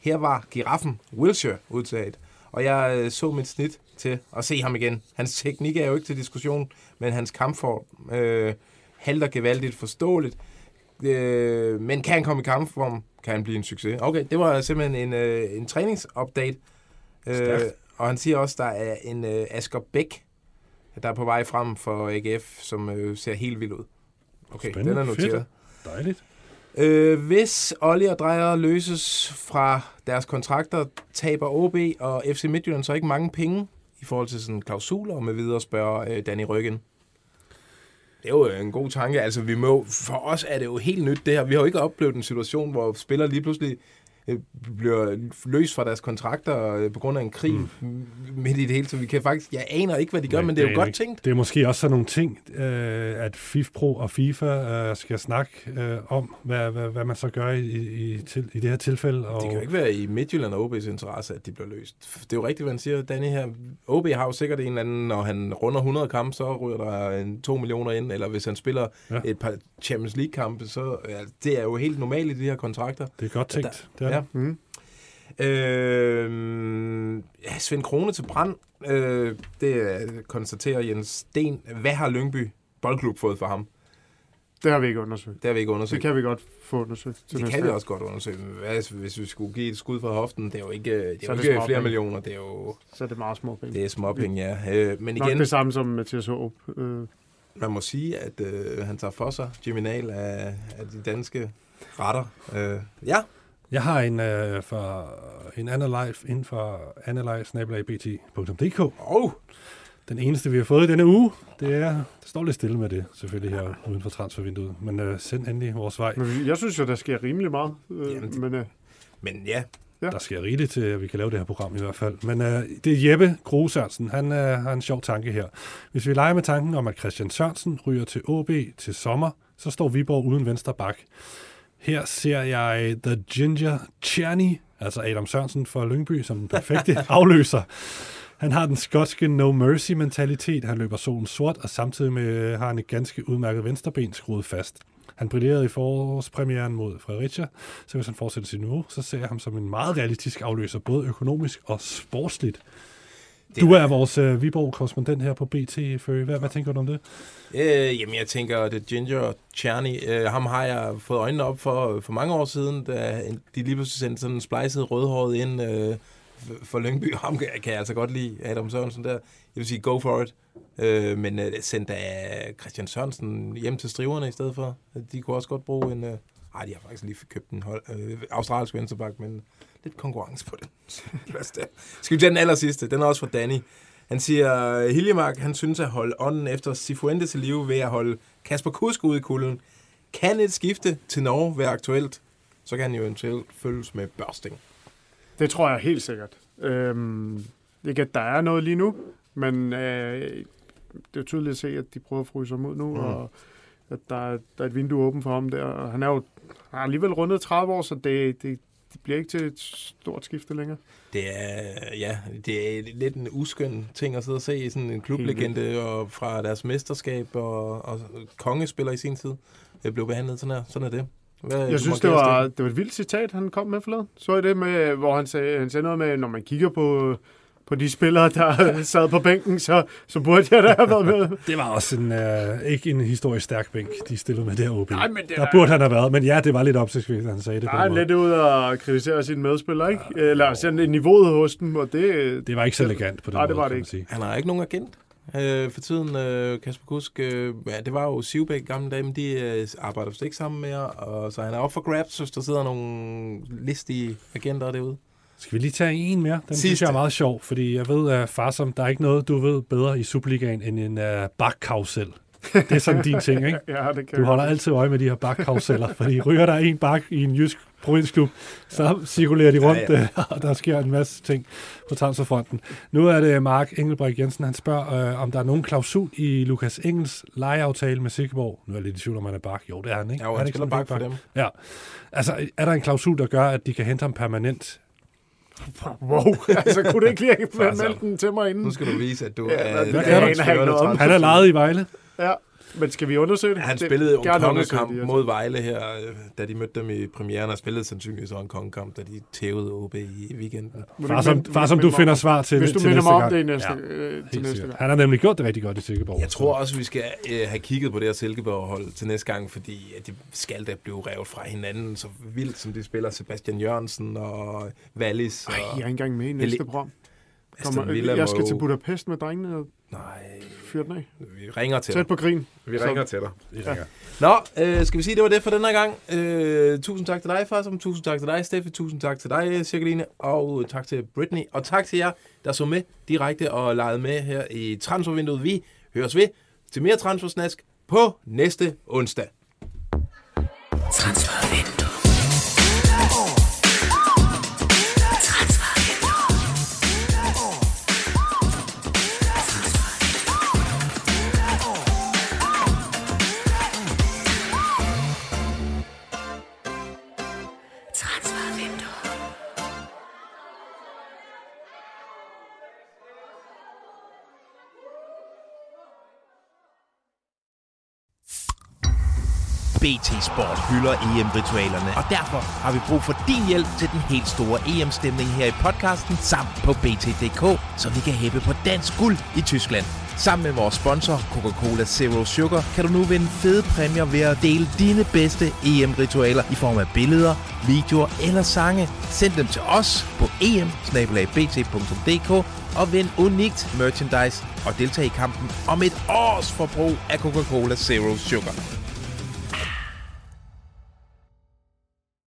Her var giraffen Wilshire udtaget. Og jeg øh, så mit snit til at se ham igen. Hans teknik er jo ikke til diskussion, men hans kampform øh, halter gevaldigt forståeligt. Øh, men kan han komme i kampform, kan han blive en succes. Okay, det var simpelthen en, øh, en træningsupdate. Øh, og han siger også, der er en øh, Asger Bæk, der er på vej frem for AGF, som øh, ser helt vild ud. Okay, Spændende. den er noteret. Fedt. Dejligt. Øh, hvis Olli og Drejer løses fra deres kontrakter, taber OB og FC Midtjylland så ikke mange penge i forhold til sådan klausuler og med videre, spørger øh, Danny Ryggen. Det er jo øh, en god tanke. Altså, vi må, for os er det jo helt nyt det her. Vi har jo ikke oplevet en situation, hvor spillere lige pludselig bliver løst fra deres kontrakter øh, på grund af en krig mm. midt i det hele. Så vi kan faktisk, jeg aner ikke, hvad de gør, Nej, men det er jo godt ikke. tænkt. Det er måske også sådan nogle ting, øh, at FIFPro og FIFA øh, skal snakke øh, om, hvad, hvad, hvad man så gør i, i, til, i det her tilfælde. Og Det kan jo ikke være i Midtjylland og OB's interesse, at de bliver løst. Det er jo rigtigt, hvad han siger, Danny her. OB har jo sikkert en eller anden, når han runder 100 kampe, så ryger der en 2 millioner ind, eller hvis han spiller Ja. et par Champions League-kampe, så ja, det er jo helt normalt i de her kontrakter. Det er godt tænkt. Det ja. det. Mm. Øh, ja, Svend Krone til Brand, øh, det øh, konstaterer Jens Sten. Hvad har Lyngby Boldklub fået for ham? Det har vi ikke undersøgt. Det har vi ikke undersøgt. Det kan vi godt få undersøgt. til Det kan vi også godt undersøge. Hvad, hvis vi skulle give et skud fra hoften, det er jo ikke, det er Så jo det ikke flere millioner, det er jo Så er det meget små penge. det er småpenge, ja. Øh, men Nok igen, det samme som Mathias Håb. Øh, man må sige, at øh, han tager for sig Jimmy Nahl af, af de danske retter. Øh, ja, Jeg har en, øh, for, en analyse inden for analyse.bt.dk. Oh. Den eneste, vi har fået i denne uge, det er, det står lidt stille med det, selvfølgelig her uden for transfervinduet. Men øh, send endelig vores vej. men jeg synes jo, der sker rimelig meget. Øh, Jamen, men øh, men ja, Der sker rigeligt til, at vi kan lave det her program i hvert fald. Men øh, det er Jeppe Grue Sørensen. Han øh, har en sjov tanke her. Hvis vi leger med tanken om, at Christian Sørensen ryger til OB til sommer, så står Viborg uden venstre bak. Her ser jeg The Ginger Czerny, altså Adam Sørensen for Lyngby, som den perfekte afløser. Han har den skotske no mercy mentalitet. Han løber solen sort, og samtidig med har han et ganske udmærket venstreben skruet fast. Han brillerede i forårspremieren mod Fredericia, så hvis han fortsætter sit niveau, så ser jeg ham som en meget realistisk afløser, både økonomisk og sportsligt. Du er vores uh, Viborg-korrespondent her på BT, Føge. Hvad, hvad tænker du om det? Øh, jamen, jeg tænker, det Ginger Czerny, øh, ham har jeg fået øjnene op for for mange år siden, da de lige pludselig sendte sådan en splejset rødhåret ind øh, for Lyngby. Ham kan, kan jeg altså godt lide, Adam Sørensen der. Jeg vil sige, go for it. Øh, men øh, send da Christian Sørensen hjem til striverne i stedet for. De kunne også godt bruge en... Øh, ej, de har faktisk lige købt en hold, øh, australsk venstreback, men lidt konkurrence på da- Skal vi tage den aller sidste? Den er også fra Danny. Han siger, Hiljemark, han synes at holde ånden efter Sifuente til live ved at holde Kasper Kusk ude i kulden. Kan et skifte til Norge være aktuelt? Så kan han jo eventuelt følges med børsting. det tror jeg helt sikkert. Øhm, ikke, at der er noget lige nu, men øh, det er tydeligt at se, at de prøver at fryse ham ud nu, Mm. og at der er, der er et vindue åbent for ham der. Og han er jo han har alligevel rundet 30 år, så det, det, det bliver ikke til et stort skifte længere. Det er, ja, det er lidt en uskøn ting at sidde og se i sådan en klublegende og fra deres mesterskab og, og kongespiller i sin tid. Det blev behandlet sådan her. Sådan er det. Hvad, Jeg synes, det var, det var et vildt citat, han kom med forleden. Så I det med, hvor han sagde, han sagde noget med, når man kigger på, på de spillere, der sad på bænken, så, så burde jeg da have været med. Det var også en, øh, ikke en historisk stærk bænk, de stillede med der OB. Nej, men det der er- burde han have været, men ja, det var lidt opsigtsvækkende, han sagde det Der på er den måde. lidt ud og kritisere sine medspillere, ikke? Eller sådan niveauet hos dem, og det... Det var ikke så elegant på den Nej, det måde, var kan det man sige. Han har ikke nogen agent øh, for tiden, øh, Kasper Kusk. Øh, ja, det var jo Sivbæk gamle dage, men de øh, arbejder vist ikke sammen mere. Og, så han er op for grabs, hvis der sidder nogle listige agenter derude. Skal vi lige tage en mere? Den Sidste. synes jeg er meget sjov, fordi jeg ved, at far som, der er ikke noget, du ved bedre i Superligaen end en uh, bakkausel. Det er sådan din ting, ikke? Ja, det kan Du holder altid øje med de her bakkauseller, fordi ryger der en bak i en jysk provinsklub, så cirkulerer de rundt, Ja, ja, ja. og der sker en masse ting på transferfronten. Nu er det Mark Engelbrek Jensen, han spørger, øh, om der er nogen klausul i Lukas Engels lejeaftale med Silkeborg. Nu er jeg lidt i tvivl, om han er bak. Jo, det er han, ikke? Ja, jo, er han ikke spiller bak for dem. Ja. Altså, er der en klausul, der gør, at de kan hente ham permanent? Wow, altså kunne du ikke lige have Altså, meldt den til mig inden? Nu skal du vise, at du Ja, er... det det kan. Han er lejet i Vejle. Ja, men skal vi undersøge det? Han Det- spillede jo en kongekamp det, mod Vejle her, øh, da de mødte dem i premieren, og spillede sandsynligvis også en kongekamp, da de tævede OB i weekenden. Far som, far som du finder svar til, Hvis du til minder næste mig om gang. det næste, Ja, øh, til næste gang. Han har nemlig gjort det rigtig godt i Silkeborg. Jeg tror også, vi skal øh, have kigget på det her Silkeborg-hold til næste gang, fordi at det skal da blive revet fra hinanden, så vildt som de spiller Sebastian Jørgensen og Wallis. Ej, jeg er ikke engang med i næste program. Kommer, jeg skal til Budapest med drengene Nej. Fyre den af. Vi ringer til Tæt dig. på grin. Vi Så- ringer til dig. Vi Ja. ringer. Nå, øh, skal vi sige, det var det for den her gang. Øh, tusind tak til dig, Farsom. Tusind tak til dig, Steffi. Tusind tak til dig, Cirkeline. Og tak til Britney. Og tak til jer, der så med direkte og legede med her i transfervinduet. Vi høres ved til mere transfersnask på næste onsdag. Transfervindue. BT Sport hylder EM-ritualerne, og derfor har vi brug for din hjælp til den helt store EM-stemning her i podcasten, samt på BT.dk, så vi kan hæppe på dansk guld i Tyskland. Sammen med vores sponsor, Coca-Cola Zero Sugar, kan du nu vinde fede præmier ved at dele dine bedste EM-ritualer i form af billeder, videoer eller sange. Send dem til os på em og vind unikt merchandise og deltag i kampen om et års forbrug af Coca-Cola Zero Sugar.